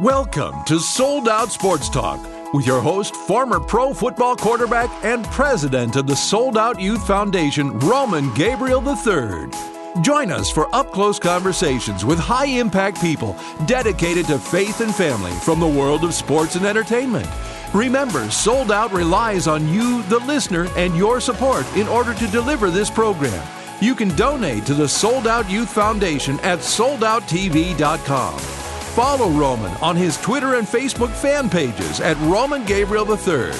Welcome to Sold Out Sports Talk with your host, former pro football quarterback and president of the Sold Out Youth Foundation, Roman Gabriel III. Join us for up close conversations with high impact people dedicated to faith and family from the world of sports and entertainment. Remember, Sold Out relies on you, the listener, and your support in order to deliver this program. You can donate to the Sold Out Youth Foundation at soldouttv.com. Follow Roman on his Twitter and Facebook fan pages at Roman Gabriel III.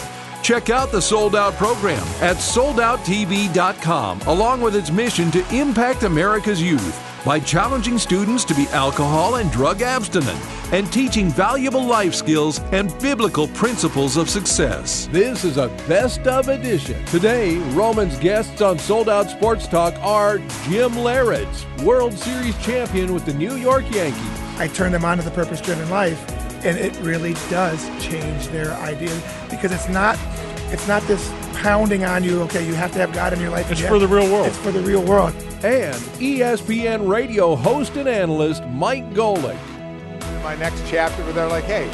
Check out the Sold Out program at soldouttv.com, along with its mission to impact America's youth by challenging students to be alcohol and drug abstinent and teaching valuable life skills and biblical principles of success. This is a best of edition. Today, Roman's guests on Sold Out Sports Talk are Jim Leyritz, World Series champion with the New York Yankees. I turn them on to the purpose driven life, and it really does change their idea because it's not it's not this pounding on you. Okay, you have to have God in your life. It's You for have- the real world. It's for the real world. And ESPN radio host and analyst Mike Golic. my next chapter, where they're like, hey,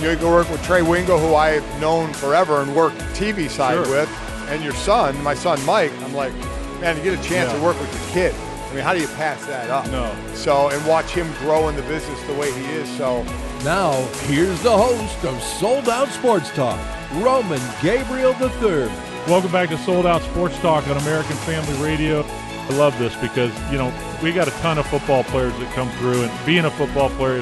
you go work with Trey Wingo, who I've known forever and worked TV side Sure. with, and your son, my son Mike. I'm like, man, you get a chance Yeah. to work with your kid. I mean, how do you pass that up? No. So, and watch him grow in the business the way he is. So, Now, here's the host of Sold Out Sports Talk, Roman Gabriel III. Welcome back to Sold Out Sports Talk on American Family Radio. I love this because, you know, we got a ton of football players that come through, and being a football player,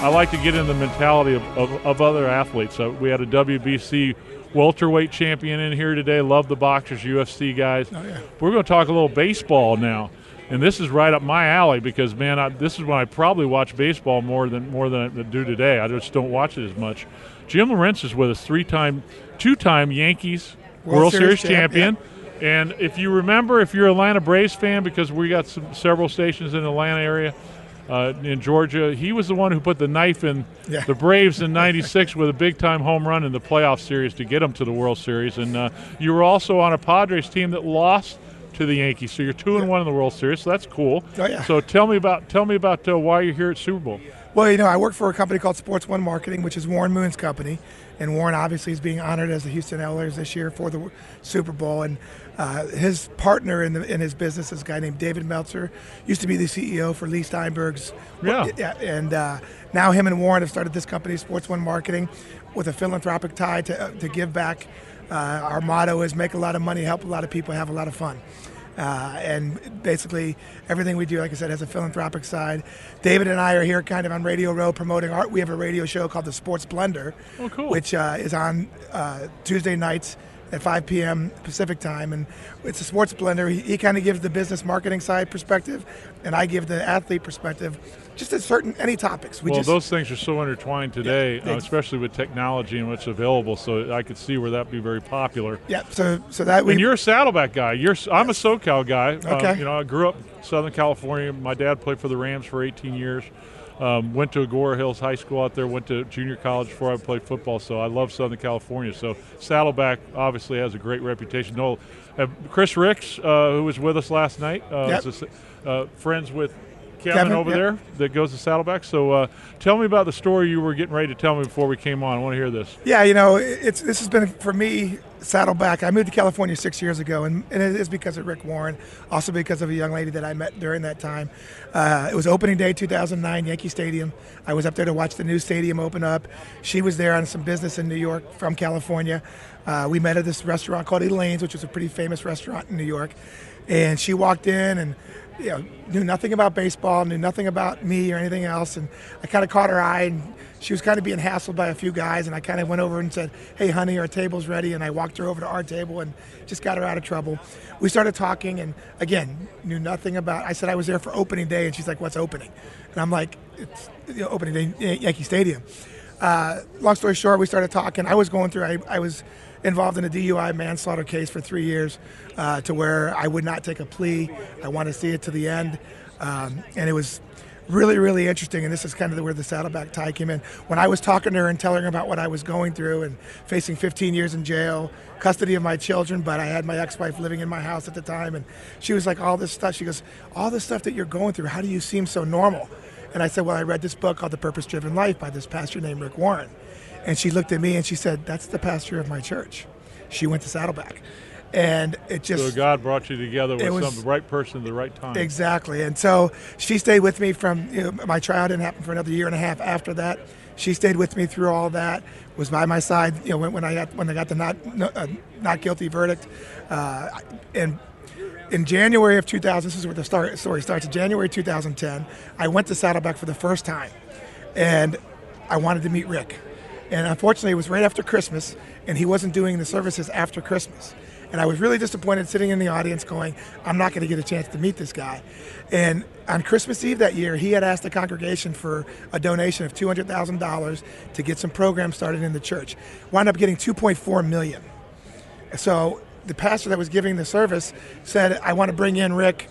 I like to get in the mentality of, of, of other athletes. So we had a WBC welterweight champion in here today. Love the boxers, UFC guys. Oh, yeah. We're going to talk a little baseball now. And this is right up my alley because, man, I, this is when I probably watch baseball more than more than I do today. I just don't watch it as much. Jim Leyritz is with us, three-time, two-time Yankees World World, Series Series, champ, champion. And if you remember, if you're an Atlanta Braves fan, because we got some, several stations in the Atlanta area, uh, in Georgia, he was the one who put the knife in Yeah. the Braves in '96 with a big time home run in the playoff series to get them to the World Series. And uh, you were also on a Padres team that lost to the Yankees, so you're two and one in the World Series. So that's cool. Oh, yeah. So tell me about tell me about uh, why you're here at Super Bowl. Well, you know, I work for a company called Sports One Marketing, which is Warren Moon's company, and Warren obviously is being honored as the Houston Oilers this year for the Super Bowl. And uh, his partner in, the, in his business is a guy named David Meltzer, used to be the CEO for Leigh Steinberg's. Yeah. and uh, now him and Warren have started this company, Sports One Marketing, with a philanthropic tie to, to give back. Uh, our motto is make a lot of money, help a lot of people, have a lot of fun. Uh, and basically, everything we do, like I said, has a philanthropic side. David and I are here kind of on Radio Row promoting art. We have a radio show called The Sports Blender, Oh, cool. which uh, is on uh, Tuesday nights at 5 p.m. Pacific time. And it's a sports blender. He, he kind of gives the business marketing side perspective, and I give the athlete perspective, just at certain any topics. We well, just, those things are so intertwined today, Yeah, uh, especially with technology and what's available. So I could see where that'd be very popular. yeah. So so that we and you're a Saddleback guy. You're I'm a SoCal guy. Um, Okay. you know, I grew up Southern California. My dad played for the Rams for 18 years. Um, went to Agoura Hills High School out there. Went to junior college before I played football. So I love Southern California. So Saddleback obviously has a great reputation. No, uh, Chris Ricks, uh, who was with us last night, uh, Yep. a, uh, friends with. Kevin, Kevin, over yep. there that goes to Saddleback. So, uh, tell me about the story you were getting ready to tell me before we came on. I want to hear this. Yeah, you know, it's this has been for me Saddleback. I moved to California six years ago, and, and it is because of Rick Warren, also because of a young lady that I met during that time. Uh, it was opening day 2009, Yankee Stadium. I was up there to watch the new stadium open up. She was there on some business in New York from California. Uh, we met at this restaurant called Elaine's, which was a pretty famous restaurant in New York. And she walked in and you know, knew nothing about baseball, knew nothing about me or anything else. And I kind of caught her eye, and she was kind of being hassled by a few guys. And I kind of went over and said, "Hey, honey, our table's ready." And I walked her over to our table and just got her out of trouble. We started talking, and again, knew nothing about. I said I was there for opening day, and she's like, "What's opening?" And I'm like, "It's you know, opening day, Yan- Yankee Stadium." Uh, long story short, we started talking. I was going through. I, I was involved in a DUI manslaughter case for three years, uh, to where I would not take a plea. I wanted to see it to the end, um, and it was really, really interesting. And this is kind of where the saddleback tie came in. When I was talking to her and telling her about what I was going through and facing 15 years in jail, custody of my children, but I had my ex-wife living in my house at the time, and she was like, "All this stuff." She goes, "All this stuff that you're going through. How do you seem so normal?" And I said, Well, I read this book called The Purpose Driven Life by this pastor named Rick Warren. And she looked at me and she said, That's the pastor of my church. She went to Saddleback. And it just. So God brought you together with was- some the right person at the right time. Exactly. And so she stayed with me from you know, my trial didn't happen for another year and a half after that. She stayed with me through all that. Was by my side. You know, when, when I got when I got the not no, uh, not guilty verdict, uh, and in January of 2000. This is where the start, story starts. In January 2010, I went to Saddleback for the first time, and I wanted to meet Rick. And unfortunately, it was right after Christmas, and he wasn't doing the services after Christmas. And I was really disappointed sitting in the audience going, I'm not going to get a chance to meet this guy. And on Christmas Eve that year, he had asked the congregation for a donation of $200,000 to get some programs started in the church. Wound up getting 2.4 million. So the pastor that was giving the service said, I want to bring in Rick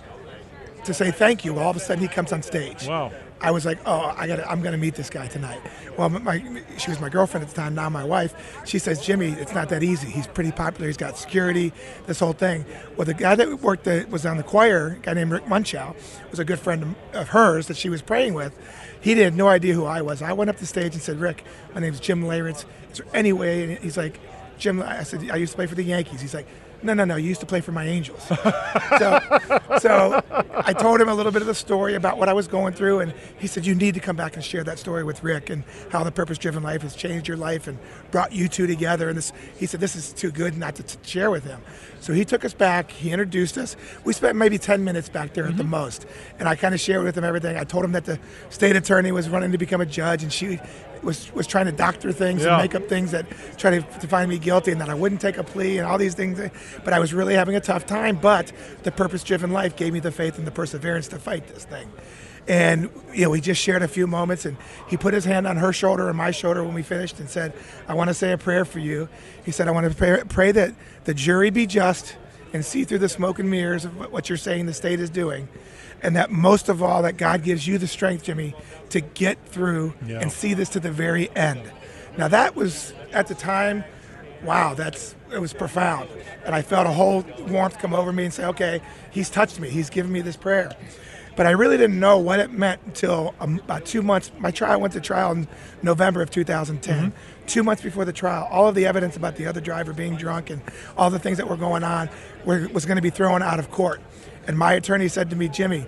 to say thank you. All of a sudden, he comes on stage. Wow. I was like, oh, I got, I'm to meet this guy tonight. Well, my, she was my girlfriend at the time, now my wife. She says, Jimmy, it's not that easy. He's pretty popular. He's got security, this whole thing. Well, the guy that worked, that was on the choir, a guy named Rick Muchow, was a good friend of hers that she was praying with. He had no idea who I was. I went up the stage and said, Rick, my name's Jim Leyritz. Is there any way? And he's like, Jim, I said, I used to play for the Yankees. He's like, no, no, no, you used to play for my Angels. so, so I told him a little bit of the story about what I was going through, and he said, You need to come back and share that story with Rick and how the purpose driven life has changed your life and brought you two together. And this, he said, This is too good not to t- share with him. So he took us back, he introduced us. We spent maybe 10 minutes back there at the mm-hmm. most, and I kind of shared with him everything. I told him that the state attorney was running to become a judge, and she was, was trying to doctor things Yeah. and make up things that try to, to find me guilty and that I wouldn't take a plea and all these things. But I was really having a tough time. But the purpose driven life gave me the faith and the perseverance to fight this thing. And you know, we just shared a few moments, and he put his hand on her shoulder and my shoulder when we finished, and said, "I want to say a prayer for you." He said, "I want to pray, pray that the jury be just and see through the smoke and mirrors of what you're saying the state is doing, and that most of all, that God gives you the strength, Jimmy, to get through Yeah. and see this to the very end." Now that was at the time, wow, that's it was profound, and I felt a whole warmth come over me and say, "Okay, He's touched me. He's given me this prayer." But I really didn't know what it meant until um, about two months. My trial went to trial in November of 2010. Two months before the trial, all of the evidence about the other driver being drunk and all the things that were going on were, was going to be thrown out of court. And my attorney said to me, Jimmy,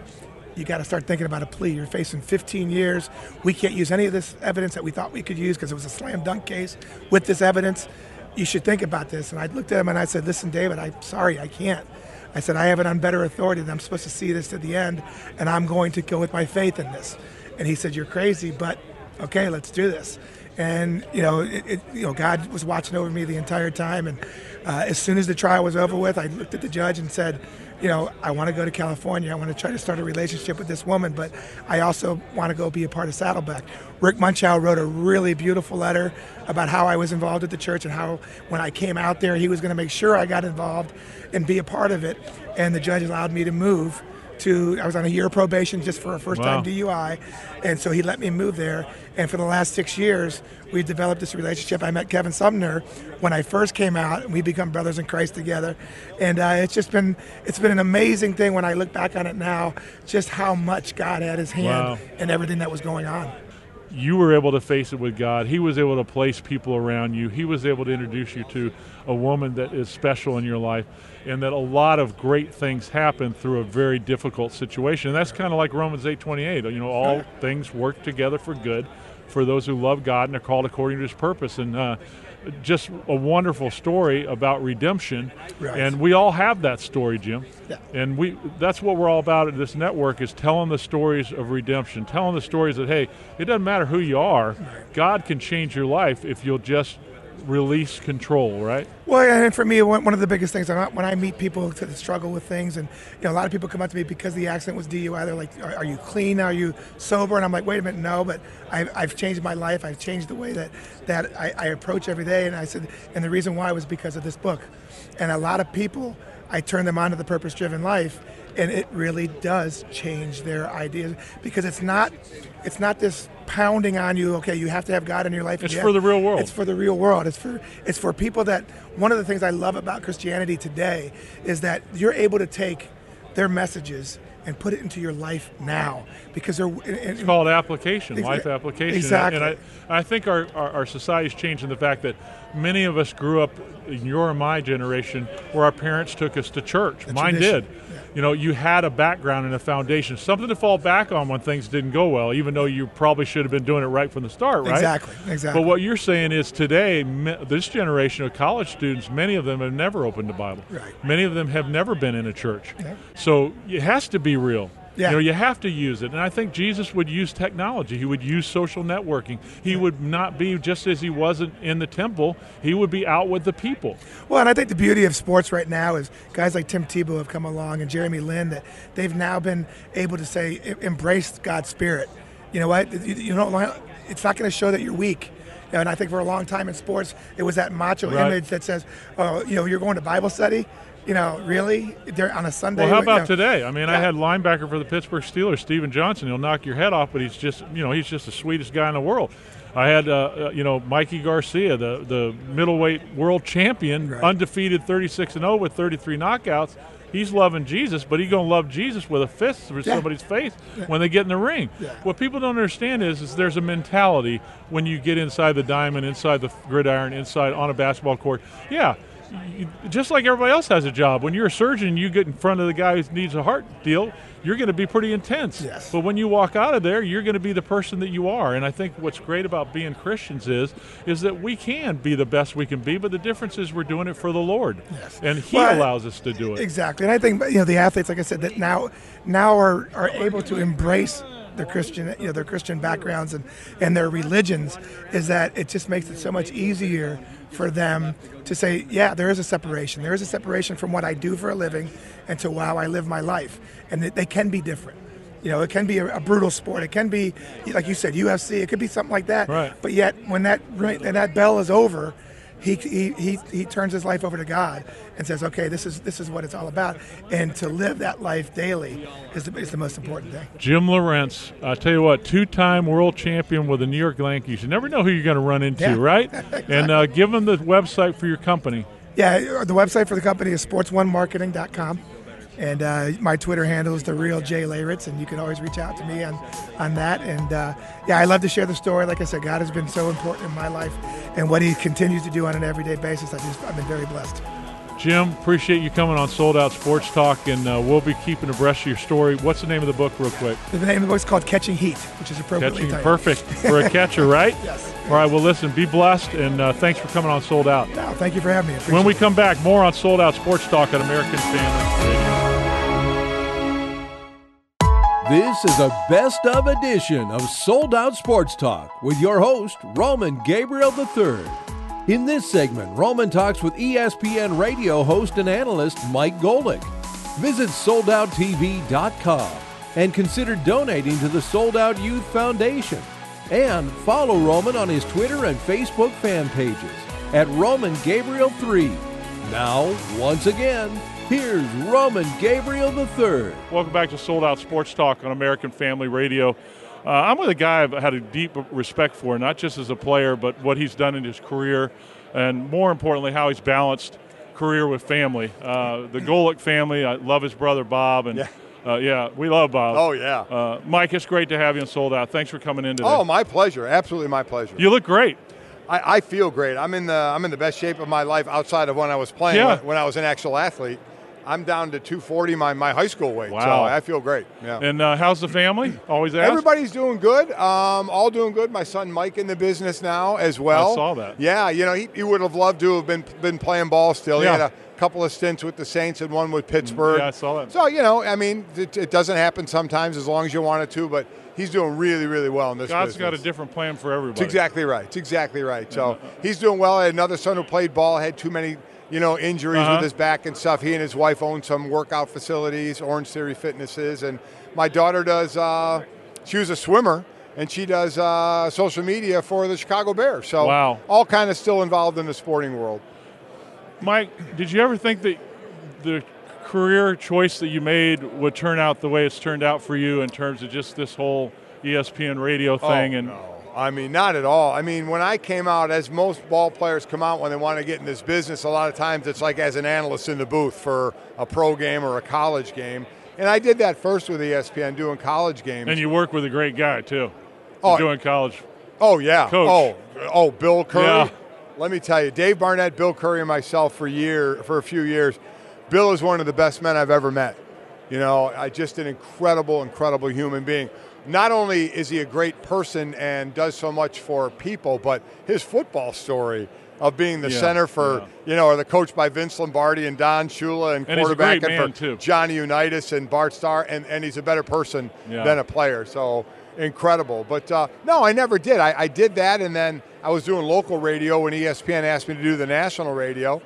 you got to start thinking about a plea. You're facing 15 years. We can't use any of this evidence that we thought we could use because it was a slam dunk case with this evidence. You should think about this. And I looked at him and I said, Listen, David, I'm sorry, I can't. I said, I have it on better authority that I'm supposed to see this to the end, and I'm going to go with my faith in this. And he said, You're crazy, but okay, let's do this. And you know, it, it, you know, God was watching over me the entire time. And uh, as soon as the trial was over with, I looked at the judge and said, you know, I want to go to California. I want to try to start a relationship with this woman, but I also want to go be a part of Saddleback. Rick Muchow wrote a really beautiful letter about how I was involved at the church and how when I came out there, he was going to make sure I got involved and be a part of it. And the judge allowed me to move to, I was on a year of probation just for a first time Wow. DUI. And so he let me move there. And for the last six years, we've developed this relationship. I met Kevin Sumner when I first came out, and we become brothers in Christ together. And uh, it's just been it's been an amazing thing when I look back on it now, just how much God had His hand Wow. in everything that was going on. You were able to face it with God. He was able to place people around you. He was able to introduce you to a woman that is special in your life, and that a lot of great things happen through a very difficult situation. And that's kind of like Romans eight twenty eight. You know, all things work together for good for those who love God and are called according to His purpose. And uh, just a wonderful story about redemption. Right. And we all have that story, Jim. Yeah. And we that's what we're all about at this network is telling the stories of redemption, telling the stories that hey, it doesn't matter who you are, God can change your life if you'll just release control, right? Well, and for me, one of the biggest things when I- meet people that struggle with things, and you know, a lot of people come up to me because the accident was DUI. They're like, "Are, are you clean? Are you sober?" And I'm like, "Wait a minute, no." But I've, I've changed my life. I've changed the way that that I, I approach every day. And I said, and the reason why was because of this book. And a lot of people, I turn them on to the purpose-driven life, and it really does change their ideas because it's not it's not this pounding on you. Okay, you have to have God in your life. It's you for have- the real world. It's for the real world. It's for it's for people that one of the things I love about Christianity today is that you're able to take their messages and put it into your life now because they're. And, it's called application, life application. Exactly. And, I, I think our, our, our society's changed in the fact that many of us grew up in your and my generation where our parents took us to church. The Mine tradition. did. You know, you had a background and a foundation, something to fall back on when things didn't go well, even though you probably should have been doing it right from the start, right? Exactly, exactly. But what you're saying is today, this generation of college students, many of them have never opened the Bible. Right. Many of them have never been in a church. Yeah. So it has to be real. Yeah. You know, you have to use it. And I think Jesus would use technology. He would use social networking. He would not be just as he wasn't in the temple, he would be out with the people. Well, and I think the beauty of sports right now is guys like Tim Tebow have come along and Jeremy Lin that they've now been able to say "E- embrace God's spirit. You know what? You, you don't. It's not going to show that you're weak. And I think for a long time in sports, it was that macho Right. image that says, "Oh, you know, you're going to Bible study." You know, really? They're on a Sunday. Well, how you know, about today? I mean, I had linebacker for the Pittsburgh Steelers, Steven Johnson. He'll knock your head off, but he's just, you know, he's just the sweetest guy in the world. I had, uh, uh, you know, Mikey Garcia, the the middleweight world champion, Right. undefeated, 36 and 0 with 33 knockouts. He's loving Jesus, but he's gonna love Jesus with a fist through Yeah. somebody's face when they get in the ring. Yeah. What people don't understand is, is there's a mentality when you get inside the diamond, inside the gridiron, inside on a basketball court. Yeah, just like everybody else has a job. When you're a surgeon, you get in front of the guy who needs a heart deal. You're going to be pretty intense. Yes. But when you walk out of there, you're going to be the person that you are. And I think what's great about being Christians is, is that we can be the best we can be. But the difference is we're doing it for the Lord, Yes. and He Well, allows us to do it. Exactly, and I think you know the athletes, like I said, that now now are are able to embrace their Christian, you know, their Christian backgrounds and and their religions. Is that it just makes it so much easier for them to say, yeah, there is a separation. There is a separation from what I do for a living and to how I live my life, and they can be different. You know, it can be a, a brutal sport. It can be, like you said, UFC. It could be something like that. Right. But yet, when that when that bell is over, he, he, he, he turns his life over to God and says, okay, this is this is what it's all about. And to live that life daily is the, is the most important thing. Jim Leyritz, I tell you what, two-time world champion with the New York Yankees. You never know who you're going to run into, Yeah. right? And uh, give them the website for your company. Yeah, the website for the company is sportsonemarketing.com. And uh, my Twitter handle is the real Jay Leyritz, and you can always reach out to me on, on that. And uh, yeah, I love to share the story. Like I said, God has been so important in my life, and what He continues to do on an everyday basis. I just I've been very blessed. Jim, appreciate you coming on Sold Out Sports Talk, and uh, we'll be keeping abreast of your story. What's the name of the book, real quick? The name of the book is called Catching Heat, which is appropriately Catching titled. perfect for a catcher, right? Yes. All right. Well, listen. Be blessed, and uh, thanks for coming on Sold Out. No, thank you for having me. When we come back, more on Sold Out Sports Talk on American Family Radio. This is a best of edition of Sold Out Sports Talk with your host, Roman Gabriel III. In this segment, Roman talks with ESPN radio host and analyst Mike Golic. Visit soldouttv.com and consider donating to the Sold Out Youth Foundation. And follow Roman on his Twitter and Facebook fan pages at Roman Gabriel 3. Now, once again, here's Roman Gabriel III. Welcome back to Sold Out Sports Talk on American Family Radio. Uh, I'm with a guy I've had a deep respect for, not just as a player, but what he's done in his career, and more importantly, how he's balanced career with family. Uh, the Golic family, I love his brother Bob, and Yeah. uh, yeah, we love Bob. Oh, yeah. Uh, Mike, it's great to have you on Sold Out. Thanks for coming in today. Oh, my pleasure. Absolutely my pleasure. you look great. I, I feel great. I'm in the I'm in the best shape of my life outside of when I was playing. Yeah. When, when I was an actual athlete, I'm down to 240, my, my high school weight. So Wow. I feel great. Yeah. And uh, how's the family? Always ask. Everybody's doing good. Um, all doing good. My son Mike in the business now as well. I saw that. Yeah, you know he, he would have loved to have been been playing ball still. Yeah. He had a couple of stints with the Saints and one with Pittsburgh. Yeah, I saw that. So you know, I mean, it, it doesn't happen sometimes as long as you want it to, but he's doing really really well in this. God's business. got a different plan for everybody. It's exactly right. It's exactly right. So he's doing well. I had another son who played ball, had too many, you know, injuries Uh-huh. with his back and stuff. He and his wife own some workout facilities, Orange Theory Fitnesses, and my daughter does. Uh, she was a swimmer, and she does uh, social media for the Chicago Bears. So Wow. all kind of still involved in the sporting world. Mike, did you ever think that the career choice that you made would turn out the way it's turned out for you in terms of just this whole ESPN radio thing? oh, and no. I mean, not at all. I mean, when I came out, as most ball players come out when they want to get in this business, a lot of times it's like as an analyst in the booth for a pro game or a college game. And I did that first with ESPN doing college games. And you work with a great guy too. Oh, doing college. Oh yeah. Coach. Oh, oh, Bill Curry. Yeah. Let me tell you, Dave Barnett, Bill Curry, and myself for year for a few years. Bill is one of the best men I've ever met. You know, I just an incredible, incredible human being. Not only is he a great person and does so much for people, but his football story of being the Yeah, center for, yeah. you know, or the coach by Vince Lombardi and Don Shula and, And quarterback man, for too. Johnny Unitas and Bart Starr, and, and he's a better person Yeah. than a player. So incredible. But uh, no, I never did. I, I did that, and then I was doing local radio when ESPN asked me to do the national radio.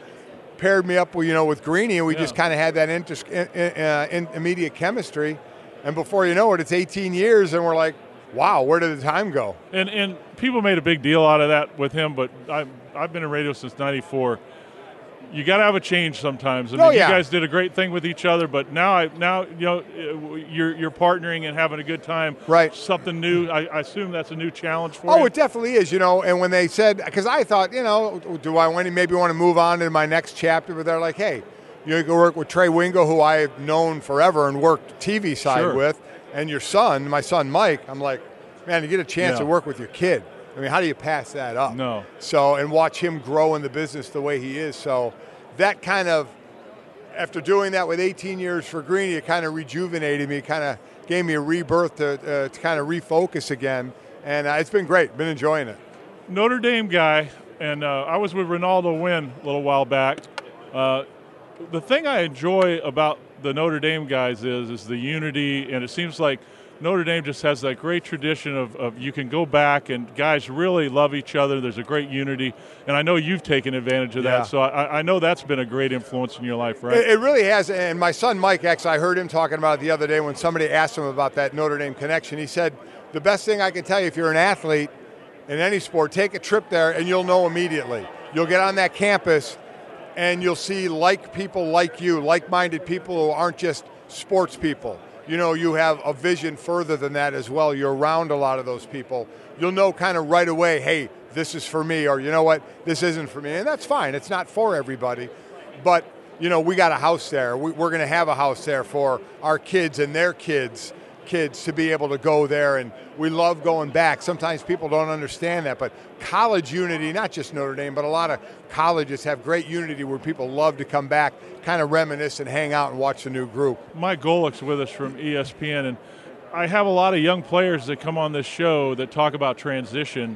Paired me up, with, you know, with Greeny, and we just kind of had that inter- in, uh, in, immediate chemistry. And before you know it, it's 18 years, and we're like, wow, where did the time go? And and people made a big deal out of that with him, but I I've been in radio since '94. You got to have a change sometimes. I oh, mean, Oh, yeah. you guys did a great thing with each other, but now I now you know you're you're partnering and having a good time. Right. Something new. I, I assume that's a new challenge for Oh, you. Oh, it definitely is, you know. And when they said, because I thought, you know, do I want to maybe want to move on to my next chapter? But they're like, hey, you go work with Trey Wingo, who I've known forever and worked TV side Sure. with, and your son, my son Mike. I'm like, man, you get a chance Yeah. to work with your kid. I mean, how do you pass that up? No. So, and watch him grow in the business the way he is. So, that kind of, after doing that with 18 years for Greeny, it kind of rejuvenated me, kind of gave me a rebirth to, uh, to kind of refocus again. And uh, it's been great. Been enjoying it. Notre Dame guy, and uh, I was with Renaldo Wynn a little while back. The thing I enjoy about the Notre Dame guys is is the unity, and it seems like Notre Dame just has that great tradition of, of you can go back and guys really love each other. There's a great unity, and I know you've taken advantage of Yeah. that. So I, I know that's been a great influence in your life, right? It, it really has. And my son Mike, actually, I heard him talking about it the other day when somebody asked him about that Notre Dame connection. He said, The best thing I can tell you if you're an athlete in any sport, take a trip there and you'll know immediately. You'll get on that campus and you'll see like people like you, like minded people who aren't just sports people. You know, you have a vision further than that as well. You're around a lot of those people. You'll know kind of right away, hey, this is for me, or you know what, this isn't for me. And that's fine. It's not for everybody. But, you know, we got a house there. We, we're going to have a house there for our kids and their kids kids to be able to go there and we love going back sometimes people don't understand that but college unity not just notre dame but a lot of colleges have great unity where people love to come back kind of reminisce and hang out and watch the new group Mike Golic's with us from ESPN, and I have a lot of young players that come on this show that talk about transition,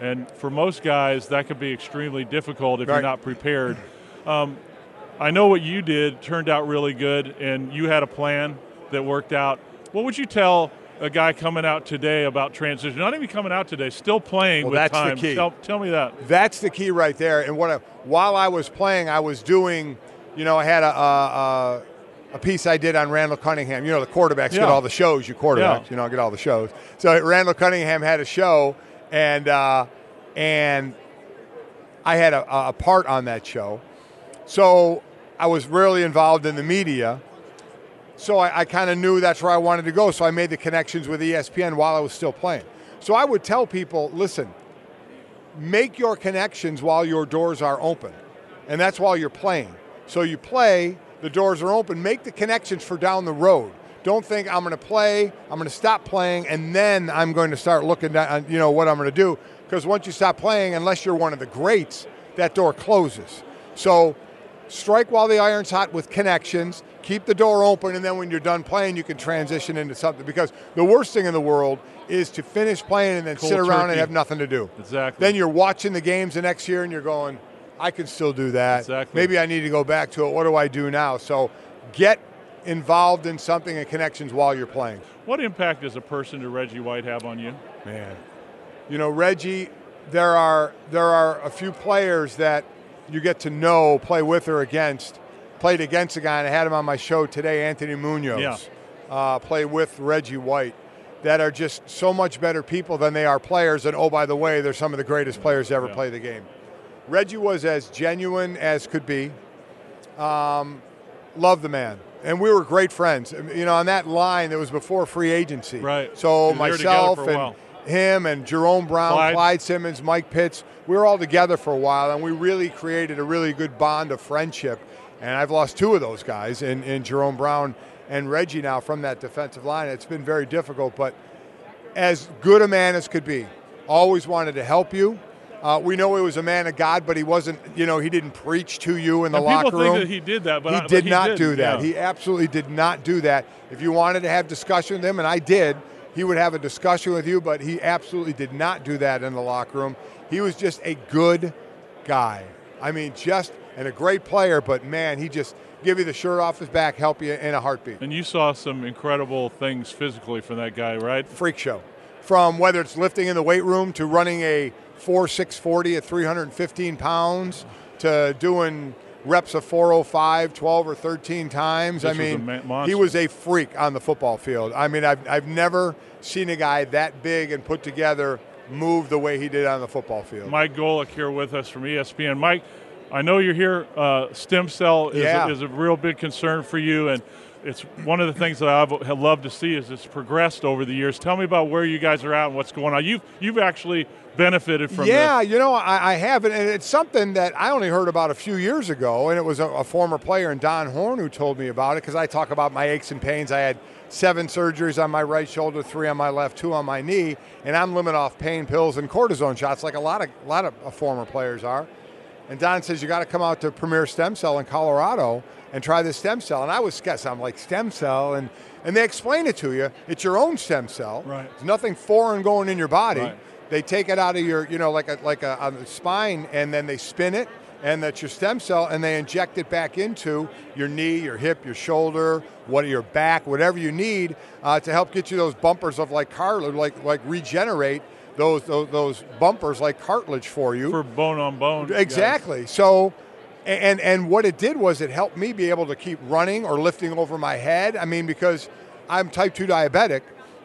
and for most guys, that could be extremely difficult if Right. you're not prepared. Um, I know what you did turned out really good, and you had a plan that worked out. What would you tell a guy coming out today about transition? Not even coming out today, still playing Well, with that's the key. Tell, tell me that. That's the key right there. And what I, while I was playing, I was doing, you know, I had a, a, a, a piece I did on Randall Cunningham. You know, the quarterbacks Yeah. get all the shows. You quarterbacks, Yeah. you know, get all the shows. So Randall Cunningham had a show, and uh, and I had a, a part on that show. So I was really involved in the media. So I, I kind of knew that's where I wanted to go. So I made the connections with ESPN while I was still playing. So I would tell people, listen, make your connections while your doors are open. And that's while you're playing. So you play, the doors are open, make the connections for down the road. Don't think I'm going to play, I'm going to stop playing, and then I'm going to start looking at you know what I'm going to do. Because once you stop playing, unless you're one of the greats, that door closes. So strike while the iron's hot with connections, keep the door open, and then when you're done playing, you can transition into something. Because the worst thing in the world is to finish playing and then Cold sit around turkey. and have nothing to do. Exactly. Then you're watching the games the next year and you're going, I can still do that. Exactly. Maybe I need to go back to it. What do I do now? So get involved in something and connections while you're playing. What impact does a person to Reggie White have on you? Man. You know, Reggie, there are there are a few players that you get to know, play with or against. Played against a guy, and I had him on my show today, Anthony Munoz. Yeah. Uh, play with Reggie White, that are just so much better people than they are players. And oh, by the way, they're some of the greatest players to ever Yeah. play the game. Reggie was as genuine as could be. Um, loved the man. And we were great friends. You know, on that line, that was before free agency. Right. So You were there together myself and. Him and Jerome Brown, Clyde. Clyde. Simmons, Mike Pitts, we were all together for a while, and we really created a really good bond of friendship. And I've lost two of those guys in, in Jerome Brown and Reggie now from that defensive line. It's been very difficult, but as good a man as could be. Always wanted to help you. Uh, we know he was a man of God, but he wasn't. You know, he didn't preach to you in the And locker people think room. that he did that, but he I- but did he not didn't, do that. yeah. He absolutely did not do that. If you wanted to have discussion with him, and I did, he would have a discussion with you. But he absolutely did not do that in the locker room. He was just a good guy. I mean, just and a great player. But man, he just give you the shirt off his back, help you in a heartbeat. And you saw some incredible things physically from that guy, right? freak show. From whether it's lifting in the weight room to running a 4 640 at 315 pounds to doing reps of 405 12 or 13 times. This I mean, ma- he was a freak on the football field. I mean, I've, I've never seen a guy that big and put together move the way he did on the football field. Mike Golic here with us from ESPN. Mike, I know you're here. Uh, stem cell is, Yeah. a, is a real big concern for you, and it's one of the things that I've loved to see is it's progressed over the years. Tell me about where you guys are at and what's going on. You've you've actually benefited from yeah, this. you know, I, I have it, and it's something that I only heard about a few years ago, and it was a, a former player, and Don Horn, who told me about it, because I talk about my aches and pains. I had seven surgeries on my right shoulder, three on my left, two on my knee, and I'm living off pain pills and cortisone shots, like a lot of a lot of uh, former players are. And Don says you got to come out to Premier Stem Cell in Colorado and try this stem cell. And I was skeptical. I'm like stem cell, and and they explain it to you. It's your own stem cell. Right. There's nothing foreign going in your body. Right. They take it out of your, you know, like a like a on the spine, and then they spin it, and that's your stem cell, and they inject it back into your knee, your hip, your shoulder, what your back, whatever you need uh, to help get you those bumpers of like cartilage, like like regenerate those those, those bumpers like cartilage for you. for bone on bone. guys. Exactly. So, and and what it did was it helped me be able to keep running or lifting over my head. I mean, because I'm type two diabetic,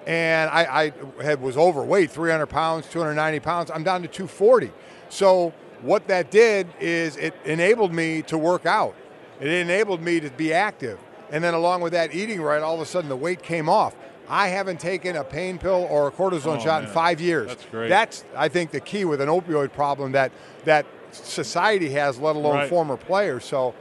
and I, I had was overweight, 300 pounds, 290 pounds. I'm down to 240. So what that did is it enabled me to work out. It enabled me to be active. And then along with that, eating right, all of a sudden the weight came off. I haven't taken a pain pill or a cortisone Oh, shot in five years. That's great. That's I think the key with an opioid problem that that society has, let alone Right. former players. So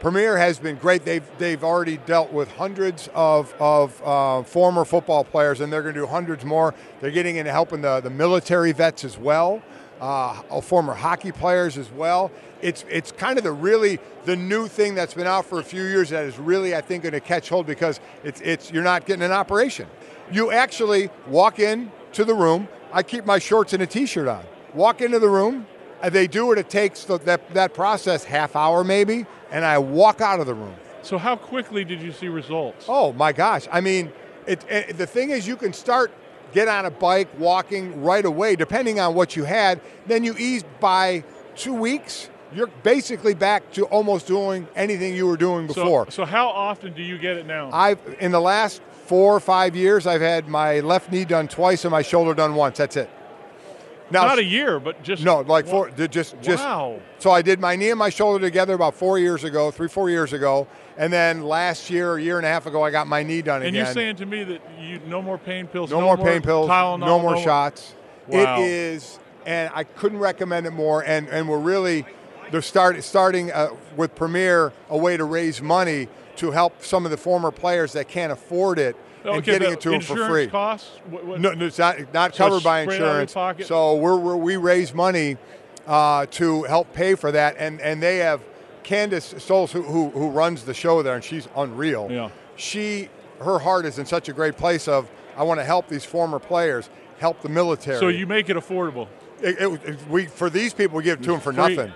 Premier has been great. They've they've already dealt with hundreds of of uh, former football players, and they're going to do hundreds more. They're getting into helping the, the military vets as well, uh, former hockey players as well. It's it's kind of the really the new thing that's been out for a few years that is really I think going to catch hold because it's it's you're not getting an operation. You actually walk in to the room. I keep my shorts and a t-shirt on. Walk into the room. And They do it. It takes the, that that process half hour maybe, and I walk out of the room. So how quickly did you see results? Oh my gosh! I mean, it, it, the thing is, you can start get on a bike, walking right away, depending on what you had. Then you ease by two weeks. You're basically back to almost doing anything you were doing So- before. So, how often do you get it now? I've in the last four or five years, I've had my left knee done twice and my shoulder done once. That's it. Now, Not a year, but just no, like four, just just. Wow. So I did my knee and my shoulder together about four years ago, three four years ago, and then last year, a year and a half ago, I got my knee done And again. And you're saying to me that you no more pain pills, no, more pain pills, Tylenol, no more shots. Wow. It is, and I couldn't recommend it more. And and we're really they're start, starting uh, with Premier a way to raise money to help some of the former players that can't afford it and Okay, getting it to them for free. Costs? What, what- No, no, it's not, not So covered by straight out of your insurance. So we're, we're, we raise money uh, to help pay for that, and, and they have Candace Stoles, who, who, who runs the show there, and she's unreal. Yeah. She, her heart is in such a great place of, I want to help these former players, help the military. so you make it affordable. It, it- it- we for these people we give it to them for Free. nothing.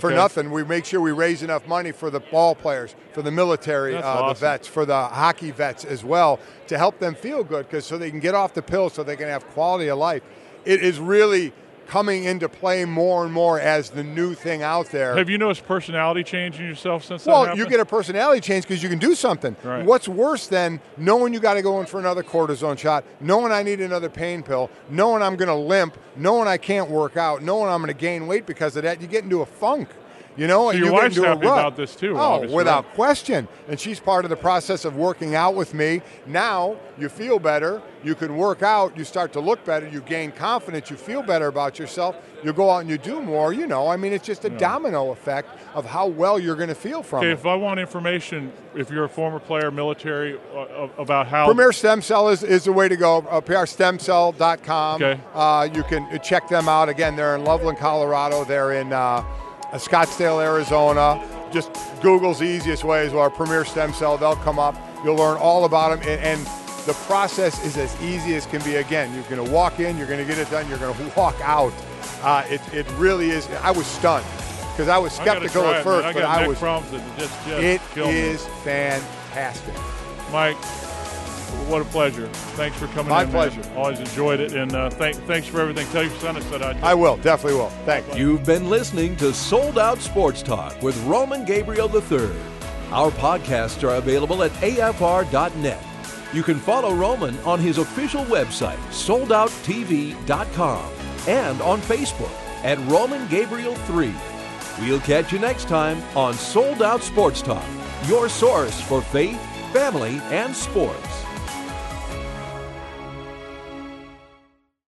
For nothing, we make sure we raise enough money for the ball players, for the military, uh, awesome. the vets, for the hockey vets as well, to help them feel good, because so they can get off the pills, so they can have quality of life. It is really coming into play more and more as the new thing out there. Have you noticed personality change in yourself since that Well, you get a personality change because you can do something. Right. What's worse than knowing you got to go in for another cortisone shot, knowing I need another pain pill, knowing I'm going to limp, knowing I can't work out, knowing I'm going to gain weight because of that? You get into a funk. You know, So and your you wife's happy about this too, Oh, obviously, without question. And she's part of the process of working out with me. Now you feel better. You can work out. You start to look better. You gain confidence. You feel better about yourself. You go out and you do more. You know, I mean, it's just a domino effect of how well you're going to feel from Okay, it. if I want information, if you're a former player, military, uh, about how Premier Stem Cell is, is the way to go. Uh, PRStemcell.com. Okay. Uh, you can check them out. Again, they're in Loveland, Colorado. They're in uh, Scottsdale, Arizona. Just Google's the easiest way as well. Premier Stem Cell, they'll come up. You'll learn all about them. And, and the process is as easy as can be. Again, you're going to walk in, you're going to get it done, you're going to walk out. Uh, it, it really is. I was stunned because I was skeptical try at first, man. I but I was. just, just It kill me. fantastic. Mike, what a pleasure. Thanks for coming My in. man. pleasure. Always enjoyed it. And uh, thank, thanks for everything. Tell your son I said I did. I will, definitely will. Thanks. You've been listening to Sold Out Sports Talk with Roman Gabriel III. Our podcasts are available at afr.net. You can follow Roman on his official website, soldouttv.com, and on Facebook at Roman Gabriel 3. We'll catch you next time on Sold Out Sports Talk, your source for faith, family, and sports.